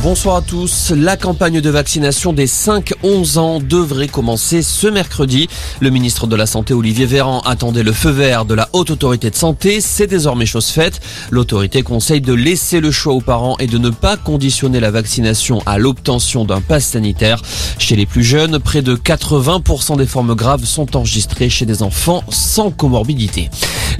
Bonsoir à tous. La campagne de vaccination des 5-11 ans devrait commencer ce mercredi. Le ministre de la Santé Olivier Véran attendait le feu vert de la Haute Autorité de Santé. C'est désormais chose faite. L'autorité conseille de laisser le choix aux parents et de ne pas conditionner la vaccination à l'obtention d'un pass sanitaire. Chez les plus jeunes, près de 80% des formes graves sont enregistrées chez des enfants sans comorbidité.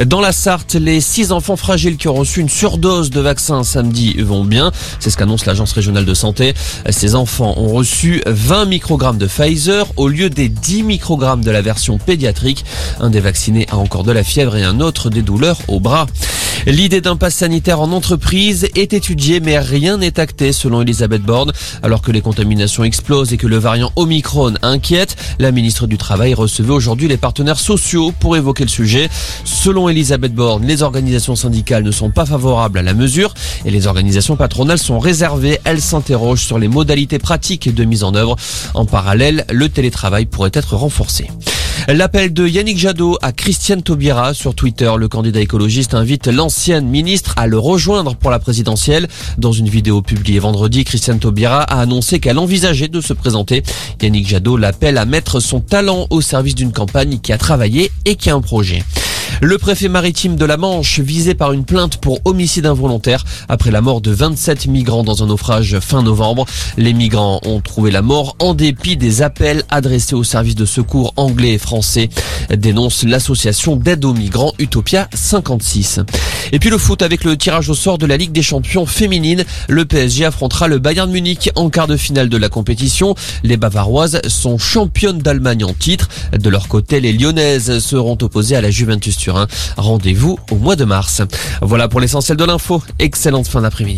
Dans la Sarthe, les six enfants fragiles qui ont reçu une surdose de vaccin samedi vont bien. C'est ce qu'annonce l'Agence régionale de santé. Ces enfants ont reçu 20 microgrammes de Pfizer au lieu des 10 microgrammes de la version pédiatrique. Un des vaccinés a encore de la fièvre et un autre des douleurs au bras. L'idée d'un pass sanitaire en entreprise est étudiée, mais rien n'est acté selon Elisabeth Borne. Alors que les contaminations explosent et que le variant Omicron inquiète, la ministre du Travail recevait aujourd'hui les partenaires sociaux pour évoquer le sujet. Selon Elisabeth Borne, les organisations syndicales ne sont pas favorables à la mesure et les organisations patronales sont réservées. Elles s'interrogent sur les modalités pratiques de mise en œuvre. En parallèle, le télétravail pourrait être renforcé. L'appel de Yannick Jadot à Christiane Taubira sur Twitter. Le candidat écologiste invite l'ancienne ministre à le rejoindre pour la présidentielle. Dans une vidéo publiée vendredi, Christiane Taubira a annoncé qu'elle envisageait de se présenter. Yannick Jadot l'appelle à mettre son talent au service d'une campagne qui a travaillé et qui a un projet. Le préfet maritime de la Manche visé par une plainte pour homicide involontaire après la mort de 27 migrants dans un naufrage fin novembre. Les migrants ont trouvé la mort en dépit des appels adressés aux services de secours anglais et français, dénonce l'association d'aide aux migrants Utopia 56. Et puis le foot avec le tirage au sort de la Ligue des champions féminines. Le PSG affrontera le Bayern Munich en quart de finale de la compétition. Les Bavaroises sont championnes d'Allemagne en titre. De leur côté, les Lyonnaises seront opposées à la Juventus Rendez-vous au mois de mars. Voilà pour l'essentiel de l'info. Excellente fin d'après-midi.